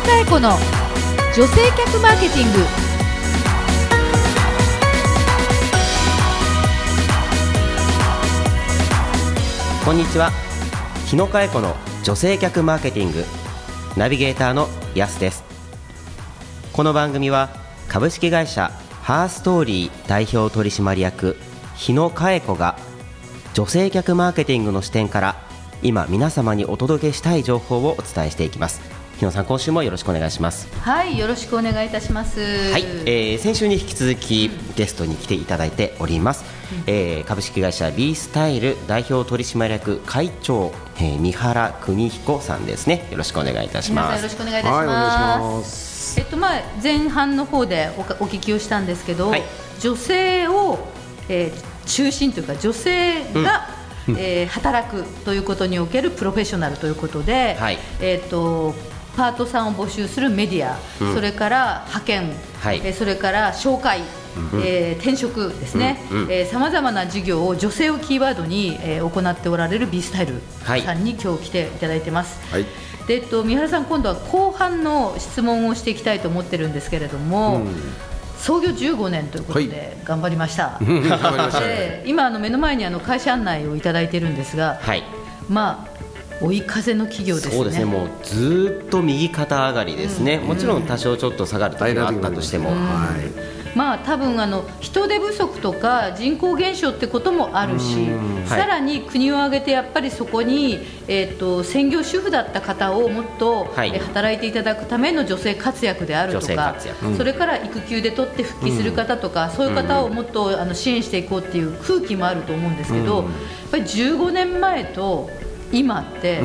野佳恵子の女性客マーケティング。こんにちは。日野佳恵子の女性客マーケティング。ナビゲーターのやすです。この番組は株式会社ハーストーリー代表取締役日野佳恵子が女性客マーケティングの視点から今皆様にお届けしたい情報をお伝えしていきます。日野さん今週もよろしくお願いします。はいよろしくお願いいたします。はい、えー、先週に引き続きゲストに来ていただいております、えー、株式会社 B スタイル代表取締役会長、えー、三原邦彦さんですね。よろしくお願いいたします。よろしくお願いいたします,、はい、お願いします。えっとまあ前半の方でおお聞きをしたんですけど、はい、女性を、えー、中心というか女性が、うん、えー、働くということにおけるプロフェッショナルということで、はい、えっ、とパートさんを募集するメディア、うん、それから派遣、はい、えそれから紹介、うん、えー、転職ですね。さまざまな事業を女性をキーワードに、えー、行っておられる B スタイルさんに、今日来ていただいてます。はい。でえっと、三原さん、今度は後半の質問をしていきたいと思ってるんですけれども、うん、創業15年ということで頑張りました、はい、今あの目の前にあの会社案内をいただいてるんですが、はい、まあ追い風の企業ですね。そうですね。もうずっと右肩上がりですね、うん、もちろん多少ちょっと下がる時があったとしても、うん、はい。まあ多分あの人手不足とか人口減少ってこともあるし、さらに国を挙げてやっぱりそこに、えーと、専業主婦だった方をもっと、はい、働いていただくための女性活躍であるとか、それから育休で取って復帰する方とか、そういう方をもっとあの支援していこうっていう空気もあると思うんですけど、やっぱり15年前と今って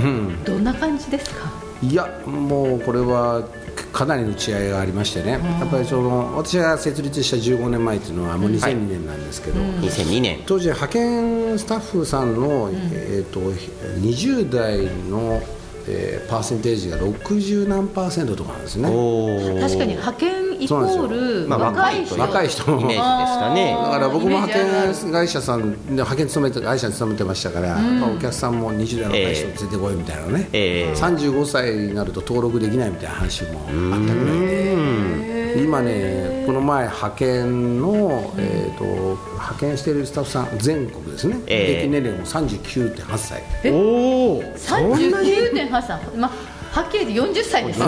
どんな感じですか、いやもうこれはかなりの違いがありましてね、やっぱりその私が設立した15年前っていうのはもう2002年なんですけど、はい、2002年。当時派遣スタッフさんの、うん、えーと、と20代のえー、パーセンテージが60何パーセントとかなんですね。確かに派遣イコール、まあ、若い人。若い人のイメージでしたね。だから僕も派遣会社さんで派遣勤めて会社に勤めてましたから、うん、お客さんも20代の若い人連れてこいみたいなね、えー、35歳になると登録できないみたいな話もあったぐらいで。今ねこの前派遣の、えーと、派遣しているスタッフさん全国ですね、えー、平均年齢も39.8歳。おお39.8歳。まあはっきり言って40歳です。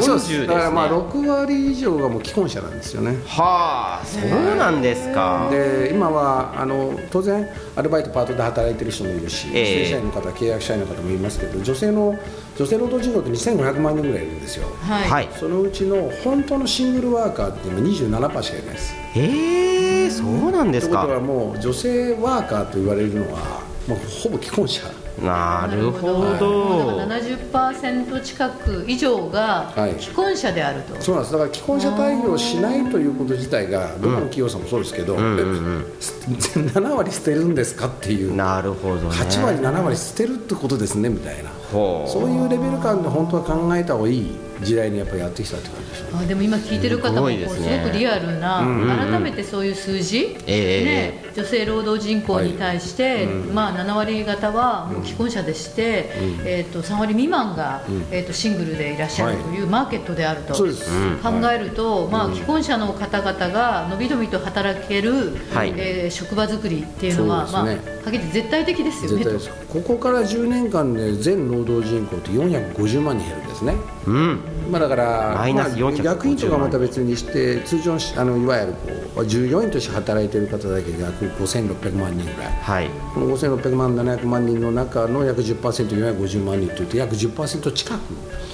だからまあ6割以上がもう既婚者なんですよね。はあそうなんですか。で今はあの当然アルバイトパートで働いてる人もいるし、正社員の方契約社員の方もいますけど女性の女性労働人口って2500万人ぐらいいるんですよ。はい。そのうちの本当のシングルワーカーって今27%しかいないです。へえそうなんですか。ということはもう女性ワーカーと言われるのはもうほぼ既婚者なるほど。70%近く以上が既婚者であると、はい、そうなんです。だから既婚者対応しないということ自体がどこの企業さんもそうですけど、うんうんうん。うん、7割捨てるんですかっていう。なるほど、ね、8割7割捨てるってことですねみたいな。そういうレベル感で本当は考えた方がいい時代にやっぱりやってきたって感じでしょう、ね、あでも今聞いてる方もす,、すごくリアルな、うんうん、改めてそういう数字、えー、ね、女性労働人口に対して、はい、まあ、7割方はもう既婚者でして、うん、えーと、3割未満が、うん、えーと、シングルでいらっしゃるというマーケットであると、はい、考えると、まあ、既婚者の方々がのびのびと働ける、はい、えー、職場作りっていうのは、ね、まあ、はっきり絶対的ですよねここから10年間で全労働人口って450万人減るんですね。うんまあ、だから、まあ、役員とかまた別にして通常あのいわゆるこう従業員として働いている方だけ約5600万人ぐらい、はい、この5600万700万人の中の約 10%450 万人というと約10%近く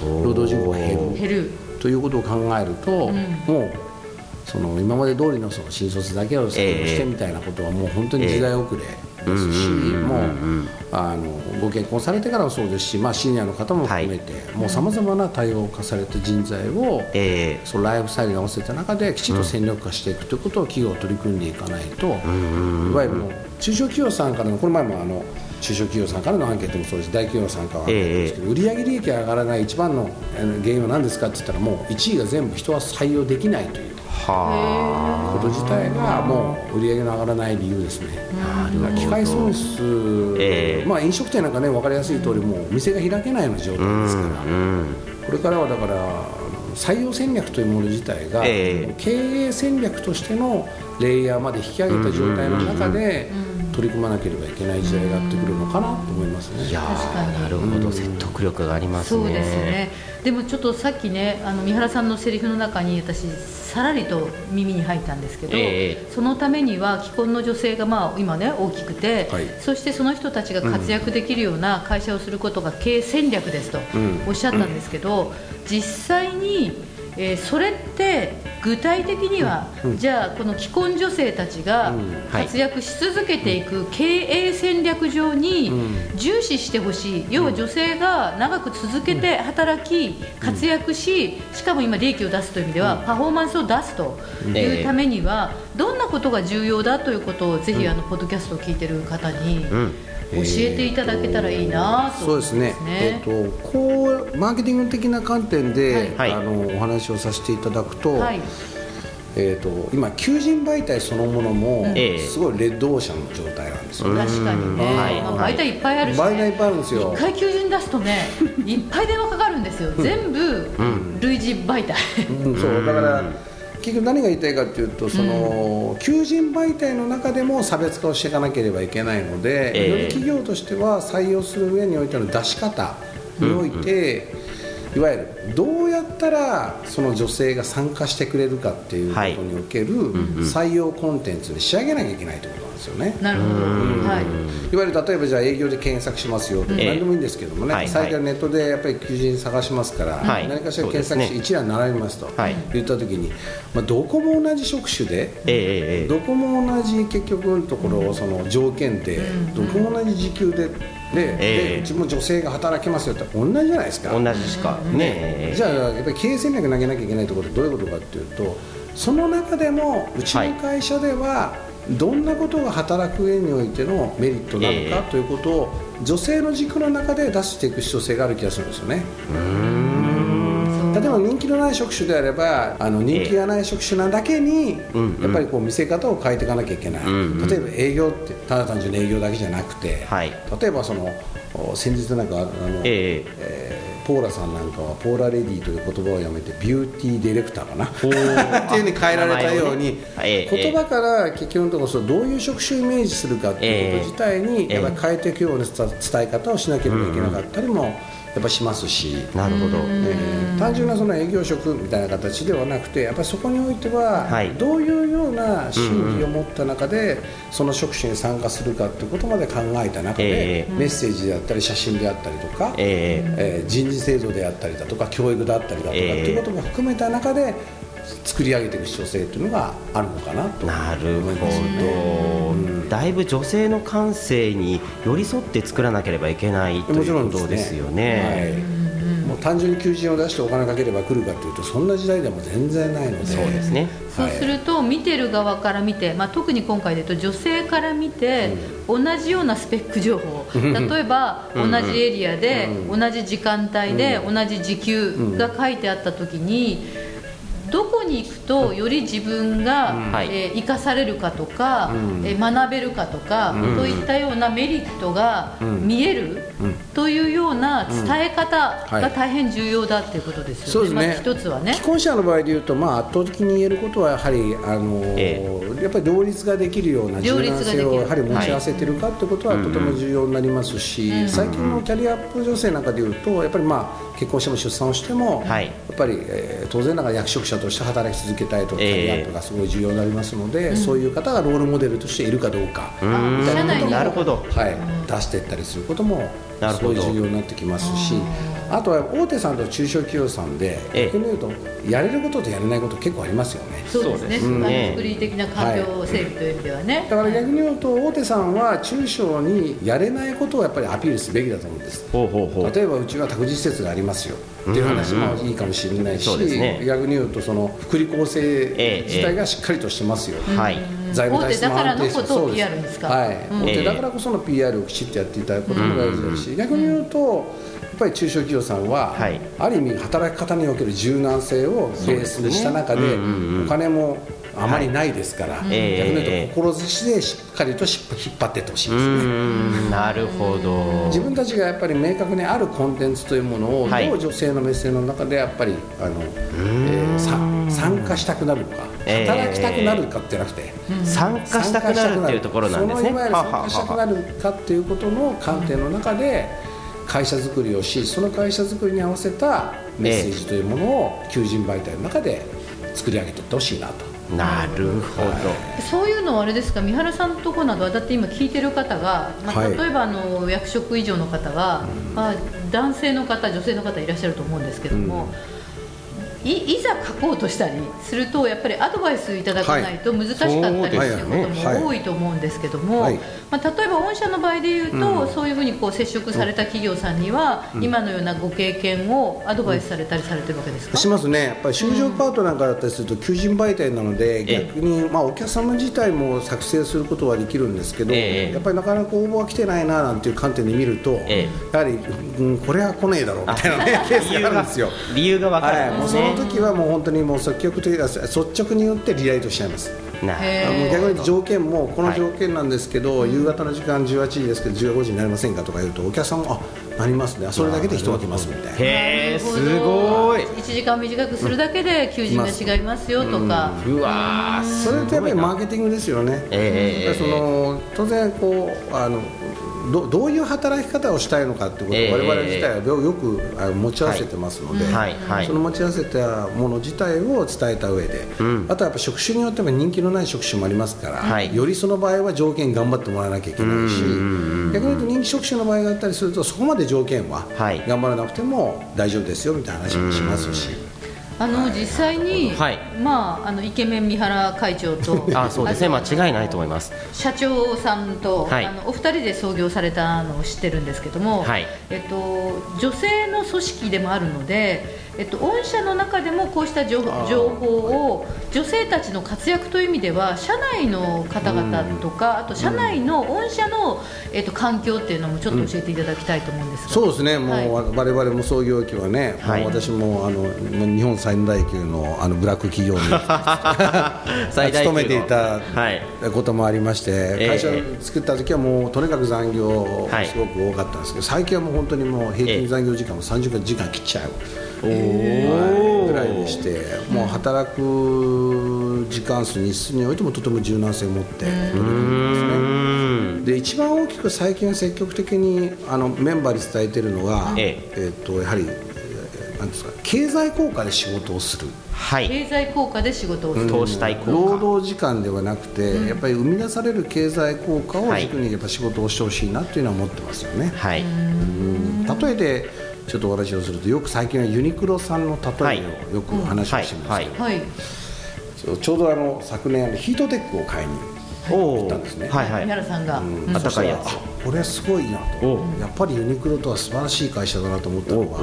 労働人口が減る。減る。ということを考えると、うん、もうその今まで通りのその新卒だけをしてみたいなことはもう本当に時代遅れ。えーですし、もうあのご結婚されてからもそうですし、まあ、シニアの方も含めて、もうさまざまな多様化された人材を、えー、そのライフスタイルに合わせた中できちんと戦力化していくということを企業は取り組んでいかないと、いわゆる中小企業さんからのこの前もあの中小企業さんからのアンケートもそうです。大企業さんからはですけど、えー、売上利益が上がらない一番の原因は何ですかって言ったらもう1位が全部人は採用できないという。こと自体がもう売り上げの上がらない理由ですね。機械損失、えー、まあ、飲食店なんかね分かりやすい通りもう店が開けないような状態ですから、これからはだから採用戦略というもの自体が、えー、経営戦略としてのレイヤーまで引き上げた状態の中で、取り組まなければいけない時代がやってくるのかなと思いますね。いやなるほど、説得力がありますね。そうですね。でもちょっとさっきね、あの三原さんのセリフの中に私さらりと耳に入ったんですけど、えー、そのためには既婚の女性がまあ今ね大きくて、はい、そしてその人たちが活躍できるような会社をすることが経営戦略ですとおっしゃったんですけど、うん、実際に。えー、それって具体的には、うん、じゃあこの既婚女性たちが活躍し続けていく経営戦略上に重視してほしい、要は女性が長く続けて働き活躍ししかも今利益を出すという意味ではパフォーマンスを出すというためにはどんなことが重要だということをぜひあのポッドキャストを聞いてる方に、教えていただけたらいいなと、そうですね、えーと、こうマーケティング的な観点で、はい、あのお話をさせていただくと、はい、えーと、今、求人媒体そのものも、すごいレッドオーシャンの状態なんですよ。ね。確かにね、はい。まあ、媒体いっぱいあるし、ね、媒体いっぱいあるんですよ。一回求人出すとね、いっぱい電話かかるんですよ、全部類似媒体。うん、そうだから結局何が言いたいかというとその、うん、求人媒体の中でも差別化をしていかなければいけないので、えー、より企業としては採用する上においての出し方において、いわゆるどうやったらその女性が参加してくれるかっていうことにおける採用コンテンツに仕上げなきゃいけないということですよね。なるほど、はい、いわゆる例えばじゃあ営業で検索しますよとか、何でもいいんですけどもね、最近はネットでやっぱり求人探しますから、何かしら検索して一覧並びますと言った時に、まあ、どこも同じ職種で、どこも同じ結局のところその条件で、どこも同じ時給でででうちも女性が働けますよって同じじゃないですか。同じしか、ねじゃあやっぱり経営戦略投げなきゃいけないところどういうことかっていうとその中でもうちの会社では、どんなことが働く上においてのメリットなのかということを女性の軸の中で出していく必要性がある気がするんですよね。例えば人気のない職種であればあの人気がない職種なだけに、やっぱりこう見せ方を変えていかなきゃいけない、例えば営業ってただ単純に営業だけじゃなくて、はい、例えばその先日なんかあの、えーえーポーラさんなんかはポーラレディという言葉をやめてビューティーディレクターかな？っていうふうに変えられたように、ね、言葉から結局のところどういう職種をイメージするかっていうこと自体にやっぱり変えていくような伝え方をしなければいけなかったりも、やっぱしますし。なるほど、えー、単純なその営業職みたいな形ではなくてやっぱりそこにおいては、どういうような心理を持った中で、その職種に参加するかということまで考えた中で、えー、メッセージであったり写真であったりとか、えー、えー、人事制度であったりだとか教育であったりだとか、っていうことも含めた中で作り上げていく必要性というのがあるのかなと。なるほど、うん、だいぶ女性の感性に寄り添って作らなければいけないということですよね。もう単純に求人を出してお金かければ来るかというとそんな時代でも全然ないので。そうですね、そうすると見てる側から見て、まあ、特に今回でいうと女性から見て、同じようなスペック情報。例えば同じエリアで、同じ時間帯で、同じ時給が書いてあった時に、どこに行くとより自分が、うん、えー、生かされるかとか、うん、えー、学べるかとか、うん、といったようなメリットが見える、というような伝え方が大変重要だっていうことですよね。はい、まず一つはね。既婚者の場合でいうと、まあ、圧倒的に言えることはやはりあの、えー、やっぱり両立ができるような柔軟性をやはり持ち合わせてるかってことはとても重要になりますし、はい、最近のキャリアアップ女性なんかでいうとやっぱりまあ結婚しても出産をしても、はい、やっぱり、えー、当然ながら役職者として働き続けたいとか、キャリアアップがすごい重要になりますので、そういう方がロールモデルとしているかどうかみたいなことも、はい、出していったりすることもすごい重要になってきますし。あとは大手さんと中小企業さんで、逆に言うとやれることとやれないこと結構ありますよね。そうですね。うん、作り的な環境整備という意味ではね。だから逆に言うと大手さんは中小にやれないことをやっぱりアピールすべきだと思うんです。ほうほうほう例えばうちは託児施設がありますよっていう話もいいかもしれないし、ね、逆に言うとその福利厚生自体がしっかりとしてますよ。はい。財務体質も安定してそうです。はい。大手だからこその PR をきちっとやっていただくことも大事だし、逆に言うと。っぱり中小企業さんは、ある意味働き方における柔軟性をベースにした中でお金もあまりないですから、逆に言うと志でしっかりと引っ張っていってほしいですね。なるほど。自分たちがやっぱり明確にあるコンテンツというものを、どう女性の目線の中でやっぱりあの、えー、参加したくなるのか働きたくなるかってなくて、参加したくなるっていうところなんですね。そのいわゆる参加したくなるかっていうことの観点の中で会社作りをしその会社作りに合わせたメッセージというものを求人媒体の中で作り上げていってほしいなと。なるほど、そういうのはあれですか三原さんのところなどはだって今聞いてる方が、まあ、例えばあの役職以上の方が、まあ、男性の方女性の方いらっしゃると思うんですけども、うんいいざ書こうとしたりするとやっぱりアドバイスいただかないと難しかったりすることも多いと思うんですけども、まあ、例えば御社の場合でいうと、うん、そういうふうにこう接触された企業さんには、うん、今のようなご経験をアドバイスされたりされてるわけですか、しますね。やっぱり就業パートナーからだったりすると求人媒体なので、逆に、まあ、お客様自体も作成することはできるんですけど、やっぱりなかなか応募が来てないななんていう観点で見ると、やはり、うん、これは来ねえだろうみたいな、ね、ケースがあるんですよ。理由が分かる、はい、もうその時はもう本当にもう積極的な率直に言ってリライトしちゃいます。逆に条件もこの条件なんですけど、はい、夕方の時間18時ですけど15時になりませんかとか言うとお客さんもあなりますね。それだけで人が来ますみたいな。へえすごい。1時間短くするだけで求人が違いますよとか、うん、うわそれってやっぱりマーケティングですよね、えー、その当然こうあのどどういう働き方をしたいのかということを我々自体はよく持ち合わせてますので、その持ち合わせたもの自体を伝えた上で、うん、あとはやっぱ職種によっては人気のない職種もありますから、はい、よりその場合は条件頑張ってもらわなきゃいけないし、逆に言うと人気職種の場合があったりするとそこまで条件は頑張らなくても大丈夫ですよみたいな話もしますし。あの実際に、はい、まあ、あのイケメン三原会長と あそうですね。間違いないと思います。社長さんと、はい、あのお二人で創業されたのを知ってるんですけども、はい、えっと、女性の組織でもあるのでえっと、御社の中でもこうした情報を女性たちの活躍という意味では社内の方々とか、あと社内の御社の、えっと、環境っていうのもちょっと教えていただきたいと思うんですが、そうですね。もう、はい、我々も創業期はね、はい、私もあの日本最大級のあのブラック企業に 勤めていたこともありまして、会社を作った時はもうとにかく残業すごく多かったんですけど、最近はもう本当にもう平均残業時間も30時間切っちゃう。ぐらいにしてもう働く時間数日数においてもとても柔軟性を持って取り組ん。でますねで一番大きく最近積極的にあのメンバーに伝えているのが、ええ。っとやはりなんですか経済効果で仕事をする、はい、経済効果で仕事をする、投資対効果。労働時間ではなくて、うん、やっぱり生み出される経済効果を軸にやっぱ仕事をしてほしいなというのは思ってますよね、はい、うん。例えてちょっとお話をするとよく最近はユニクロさんの例えをよく話をしてますけど、はいちょうどあの昨年ヒートテックを買いに行ったんですね。はいはい。宮さんが、うん、暖かいやつ。これすごいなと。やっぱりユニクロとは素晴らしい会社だなと思ったのは。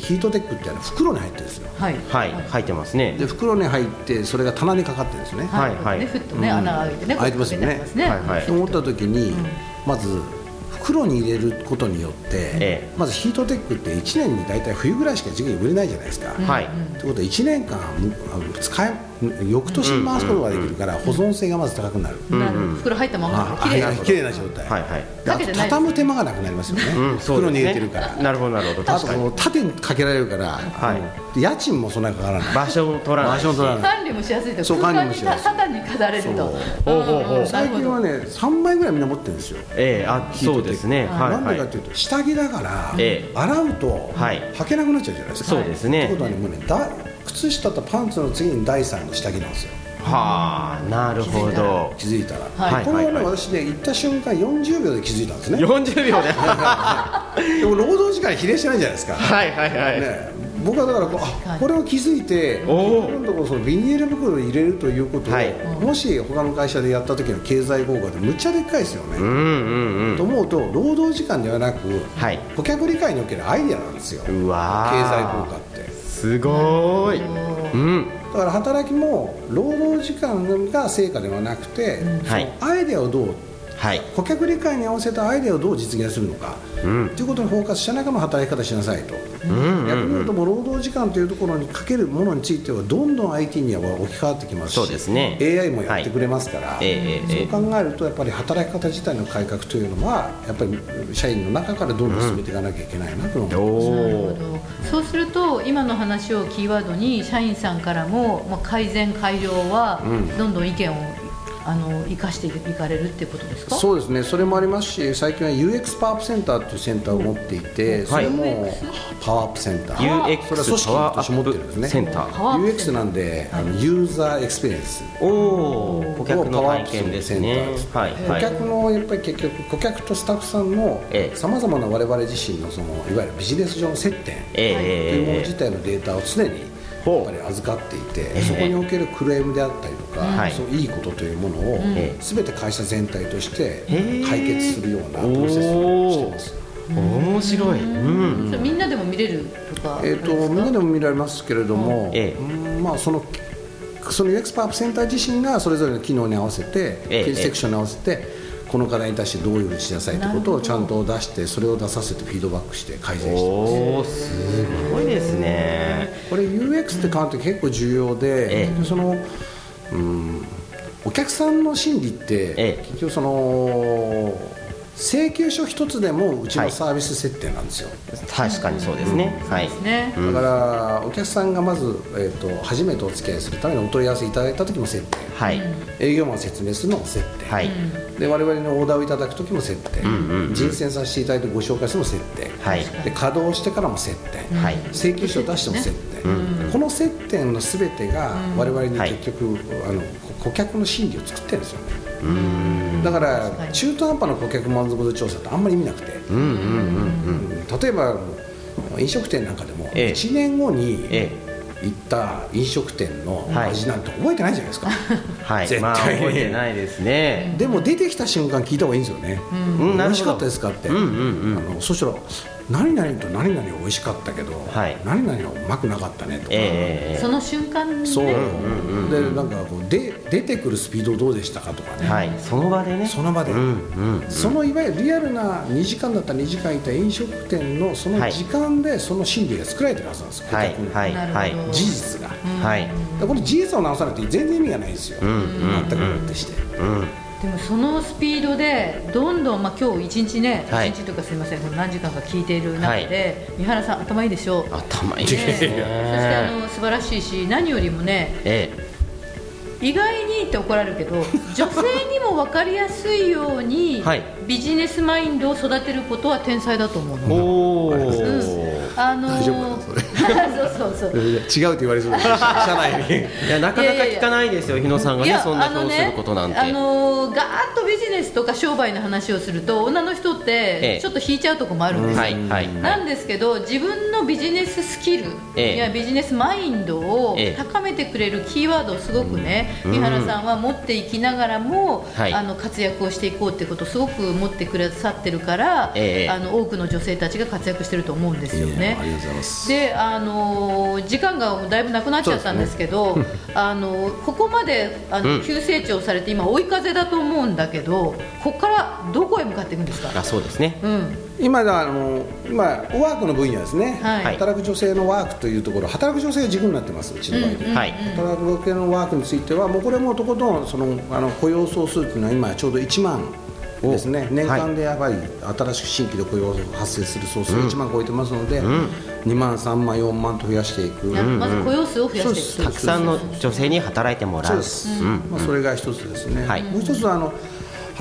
ヒートテックってあの袋に入ってるんですよ。はい、はい、入ってますね。で袋に入ってそれが棚にかかってるんですね。はいはい。でふっとね、穴開いてね。開いてますよね。はいはい。と思った時に、まず袋に入れることによって、ええ、まずヒートテックって1年に大体冬ぐらいしか時期に売れないじゃないですか。はい、ということで1年間使え翌年に回すことができるから保存性がまず高くなる、袋入ったまま。きれいな状態、はいはい、あと畳む手間がなくなりますよね、袋に入れてるから。なるほどなるほど。あと縦に。かけられるから、家賃もそんなにかからない。場所を取らない。場所取らない。管理もしやすいと。そう管理もしやすい。縦に飾れると。最近はね3枚ぐらいみんな持ってるんですよ。ええあそうですね。なんでかというと下着だから洗うと履けなくなっちゃうじゃないですか。そうですね。ということはねもうね靴下とパンツの次に第3の下着なんですよ。はあなるほど。気づいたら、はい、これはね、私ね行った瞬間40秒で気づいたんですね。40秒で。でも労働時間比例してないじゃないですか。はいはいはい、ね、僕はだからこあこれを気づいて今度こそビニール袋を入れるということを、はい、もし他の会社でやった時の経済効果でむっちゃでっかいですよね、うんうんうん、と思うと労働時間ではなく、はい、顧客理解におけるアイデアなんですよ。経済効果って。すごい、うん、だから働きも労働時間が成果ではなくて、はい、アイデアをどうはい、顧客理解に合わせたアイデアをどう実現するのか、うん、ということにフォーカスした中の働き方しなさいと、うん。逆に言うとも労働時間というところにかけるものについてはどんどん IT には置き換わってきますしそうです、ね、AI もやってくれますから、はい、そう考えるとやっぱり働き方自体の改革というのはやっぱり社員の中からどんどん進めていかなきゃいけないなと思います、うん、そうすると今の話をキーワードに社員さんからも、まあ、改善改良はどんどん意見をあの生かしていかれるってことですか？そうですね。それもありますし最近は UX パワーアップセンターというセンターを持っていて、それもパワーアップセンター。UX それは組織として持ってるんですね。センター。UX なんであのユーザーエクスペリエンス。おお顧客の体験ですね。はい、顧客のやっぱり結局顧客とスタッフさんのさまざまな我々自身のそのいわゆるビジネス上の接点というもの自体のデータを常にやっぱり預かっていて、そこにおけるクレームであったりとか、そういいことというものを、全て会社全体として解決するようなプロセスをしてます。面白い、うん、みんなでも見れるとか？えっ、とみんなでも見られますけれども、ええ、まあそのその UX パープセンター自身がそれぞれの機能に合わせて、ええ、セクションに合わせてこの課題に対してどういうふうにしなさいということをちゃんと出してそれを出させてフィードバックして改善してます。すごいですね。これ UX って観点結構重要で、ええ、そのうん。お客さんの心理って、え、結局その請求書一つでもうちのサービス設定なんですよ、はい、確かにそうですね、うん、はい、だからお客さんがまず、えーと、初めてお付き合いするためにお問い合わせいただいた時も設定、はい、営業マン説明するのも設定、はい、で我々のオーダーをいただく時も設定、うんうんうん、人選させていただいてご紹介するのも設定、はい、で稼働してからも設定、はい、請求書を出しても設定、ね、この接点の全てが我々に結局、あの顧客の心理を作ってるんですよねだから中途半端な顧客満足度調査ってあんまり見なくて。例えば飲食店なんかでも1年後に行った飲食店の味なんて覚えてないじゃないですか、はい、絶対。に、まあ、覚えてないですね。でも出てきた瞬間聞いた方がいいんですよね、うん、美味しかったですかって、うんうんうん、あのそしたら何々と何々美味しかったけど、はい、何々はうまくなかったねとか、えー、その瞬間そう、うんうん、でなんかこうで出てくるスピードどうでしたかとかね、はい、その場でね。その場で、うんうんうん、そのいわゆるリアルな2時間だったら2時間いた飲食店のその時間でその心理が作られてるはずなんですよ、はい、はい。はい、事実が、はい、この事実を直さないと全然意味がないですよ、うんうん、全くもってして。うんでもそのスピードでどんどん、まあ、今日一日ね、はい、1日とかすみません何時間か聞いている中で、はい、三原さん頭いいでしょう。頭いい、ね、そしてあの素晴らしいし何よりもね、ええ、意外にって怒られるけど女性にも分かりやすいように、はい、ビジネスマインドを育てることは天才だと思うの。おお、あのー、大丈夫それ。そうそうそう。違うって言われそうです社内に。いやなかなか聞かないですよ日野さんがねそんな顔することなんて。あのー、ガーッとビジネスとか商売の話をすると女の人ってちょっと引いちゃうとこもあるんですよ、はいはい、なんですけど自分のビジネススキル、ええ、やビジネスマインドを高めてくれるキーワードをすごくね、三原さんは持っていきながらも、はい、あの活躍をしていこうってことをすごく持ってくださってるから、えあの多くの女性たちが活躍してると思うんですよね。ね。ありがとうございます。で、あの時間がだいぶなくなっちゃったんですけど、ね、あのここまであの、急成長されて今追い風だと思うんだけど、ここからどこへ向かっていくんですか？あ、そうですね。うん。今あの今ワークの分野ですね、はい、働く女性のワークというところ働く女性が軸になってますうちの場合。で、うんうん、働く女性のワークについてはもうこれもとことんそのあの雇用総数というのは今ちょうど1万ですね。年間でやっぱり新しく新規で雇用発生する総数が1万超えてますので、うん、2万3万4万と増やしていく、まず雇用数を増やしていく。たくさんの女性に働いてもらう。そうです、うん、まあ、それが一つですね、はい、もう一つはあの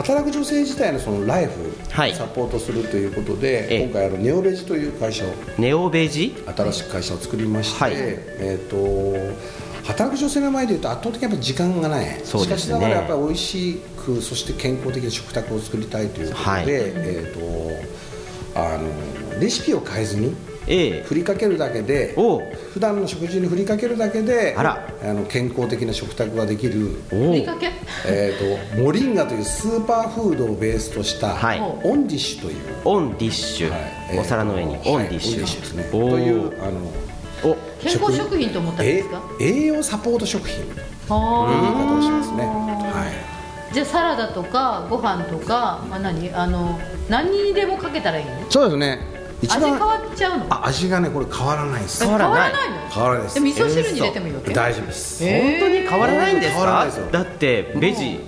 働く女性自体のそのライフサポートするということで、はい、今回あのネオベジという会社をネオベジ？新しく会社を作りまして、はい、えっ、ー、と働く女性の前でいうと圧倒的にやっぱ時間がない、しかしながらやっぱり美味しくそして健康的な食卓を作りたいということで、はい、えーと、あのレシピを変えずに、ええ、振りかけるだけで普段の食事に振りかけるだけであの健康的な食卓ができる振りかけ、えーと、モリンガというスーパーフードをベースとした、はい、オンディッシュという。オンディッシュ、はい。えー、お皿の上にオンディッシュ,、はい、ですね。というあのお。健康食品と思ったんですか？栄養サポート食品。という言い方をしますね。はい。じゃあサラダとかご飯とか、まあ何、あの何にでもかけたらいいの？そうですね味変わっちゃうの？あ味がねこれ変わらないです。変わらないの？変わらない。です。味噌汁に入れてもいいわけ？大丈夫です。本当に変わらないんです変わらないですよ。かだってベジ。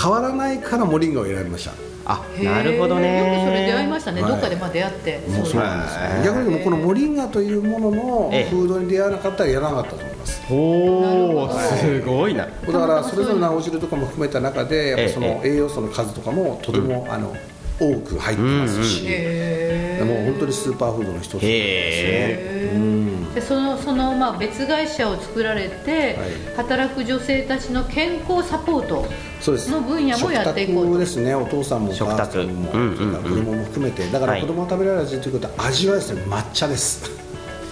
変わらないからモリンガを選びました。あなるほどね。よくそれ出会いましたね、はい。どっかでまあ出会って。もうそうなんです。ね逆にこのモリンガというもののええ。フードに出会わなかったらやらなかったと思います。おおすごいな。だからそれぞれの青汁とかも含めた中でやっぱその栄養素の数とかもとてもあの多く入ってますし。へもう本当にスーパーフードの一つなんですへねでそのそのまあ別会社を作られて、働く女性たちの健康サポートの分野もやっていこうと。食卓ですね。お父さんもお食母卓さんも、うんうんうん。それから子供も含めて。だからはい。子供が食べられる味ということは味はですね抹茶です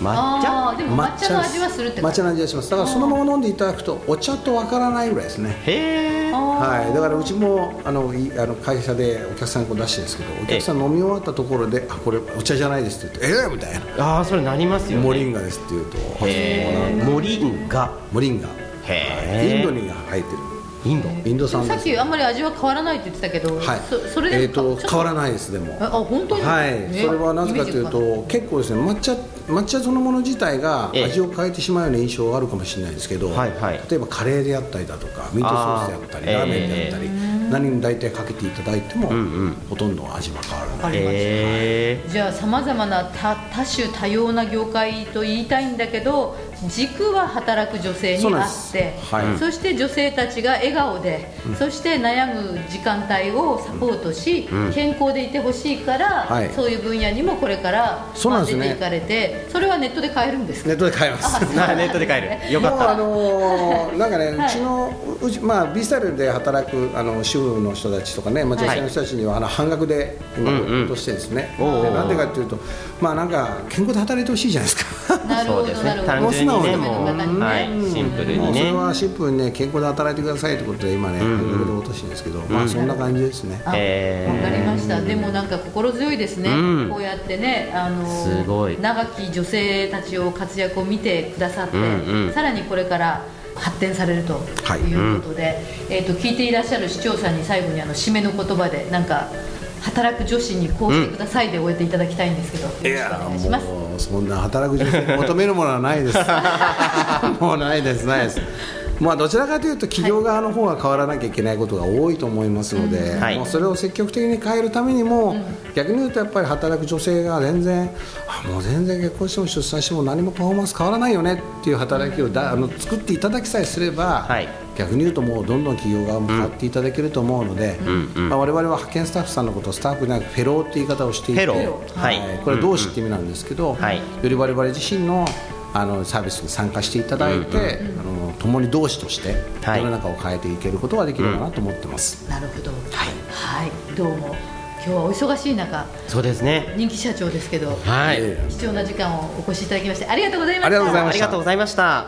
抹茶？でも抹茶の味はするって抹茶の味がします。だからそのまま飲んでいただくとお茶とわからないぐらいですね。へえはい、だからうちもあのいあの会社でお客さんにこう出してですけどお客さん飲み終わったところで「あこれお茶じゃないです」って言って「ええみたいな。ああそれなります「よね。モリンガです」って言うとモリンガ。モリンガ。へえインドに生えてる。インド？インド産さっきあんまり味は変わらないって言ってたけど、はい。そそれでえー、とちょっ変わらないですでも。ああ本当に？はい、ね。それはなぜかというと結構ですね抹茶抹茶そのもの自体がええ。味を変えてしまうような印象があるかもしれないですけど、はいはい。例えばカレーであったりだとかミートソースであったりラーメンであったり、何に大体かけていただいても、ほとんど味は変わらない。じゃあさまざまな多多種多様な業界と言いたいんだけど軸は働く女性にあってはい。そして女性たちが笑顔で、そして悩む時間帯をサポートし、健康でいてほしいから、はい。そういう分野にもこれから、出ていかれてそれはネットで買えるんですか？ネットで買えます。な ネットで買える。よかもうあったのーなんかね、はい。うちのまあ B スタイルで働くあの主婦の人たちとかね、まあ、女性の人たちには、あの半額で今落としてですね、でなんでかっていうとまあなんか健康で働いてほしいじゃないですか。なるほどそうですね。なるほど単純にねもうもう素直な方にねはい。シンプルにね。もうそれはシンプルにね健康で働いてくださいってことで今ね半額で落としてるんですけど、まあそんな感じですね、あわかりました。でもなんか心強いですね、うん。こうやってねあのすごい。長き女性たちを活躍を見てくださって、うんうん。さらにこれから発展されるとはい。いうことで、えー、と聞いていらっしゃる視聴者に最後にあの締めの言葉でなんか働く女子にこうしてくださいで終えていただきたいんですけど、いよろしくやお願いします。もうそんな働く女性に求めるものはないです。もうないですないです まあどちらかというと企業側の方が変わらなきゃいけないことが多いと思いますので、はい。もうそれを積極的に変えるためにも、逆に言うとやっぱり働く女性が全然あもう全然結婚しても出産しても何もパフォーマンス変わらないよねっていう働きをだあの作っていただきさえすれば、はい。逆に言うともうどんどん企業側も変わっていただけると思うので、まあ、我々は派遣スタッフさんのことをスタッフでなくフェローって言い方をしていてフェロー。はい。はいこれ同志って意味なんですけど、はい。より我々自身のあのサービスに参加していただいて、あの共に同志としてはい。世の中を変えていけることができるかなと思ってます、なるほど。はい、どうも。今日はお忙しい中そうですね。人気社長ですけどはい。え貴重な時間をお越しいただきましてありがとうございました。ありがとうございました。ありがとうございました。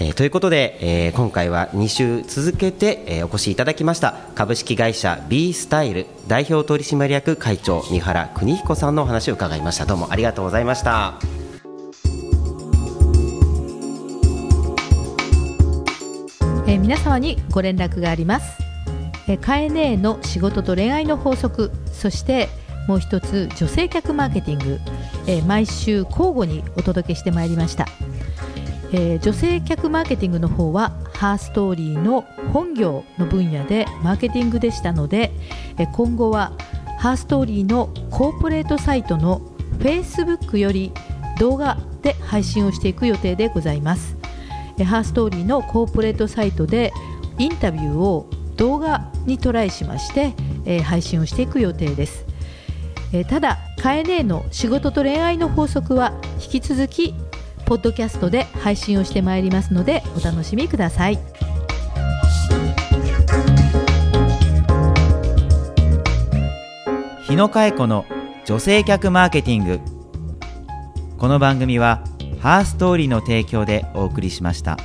えーということで、えー今回は2週続けて、えーお越しいただきました株式会社 B スタイル代表取締役会長三原邦彦さんのお話を伺いました。どうもありがとうございましたえー皆様にご連絡があります、えー、カエネーの仕事と恋愛の法則そしてもう一つ女性客マーケティング、えー毎週交互にお届けしてまいりました、えー女性客マーケティングの方はハーストーリーの本業の分野でマーケティングでしたので、えー今後はハーストーリーのコーポレートサイトの Facebook より動画で配信をしていく予定でございます。ハーストーリーのコーポレートサイトでインタビューを動画にトライしまして、えー配信をしていく予定です、えーただカエネーの仕事と恋愛の法則は引き続きポッドキャストで配信をしてまいりますのでお楽しみください。日野佳恵子の女性客マーケティング。この番組はハーストーリーの提供でお送りしました。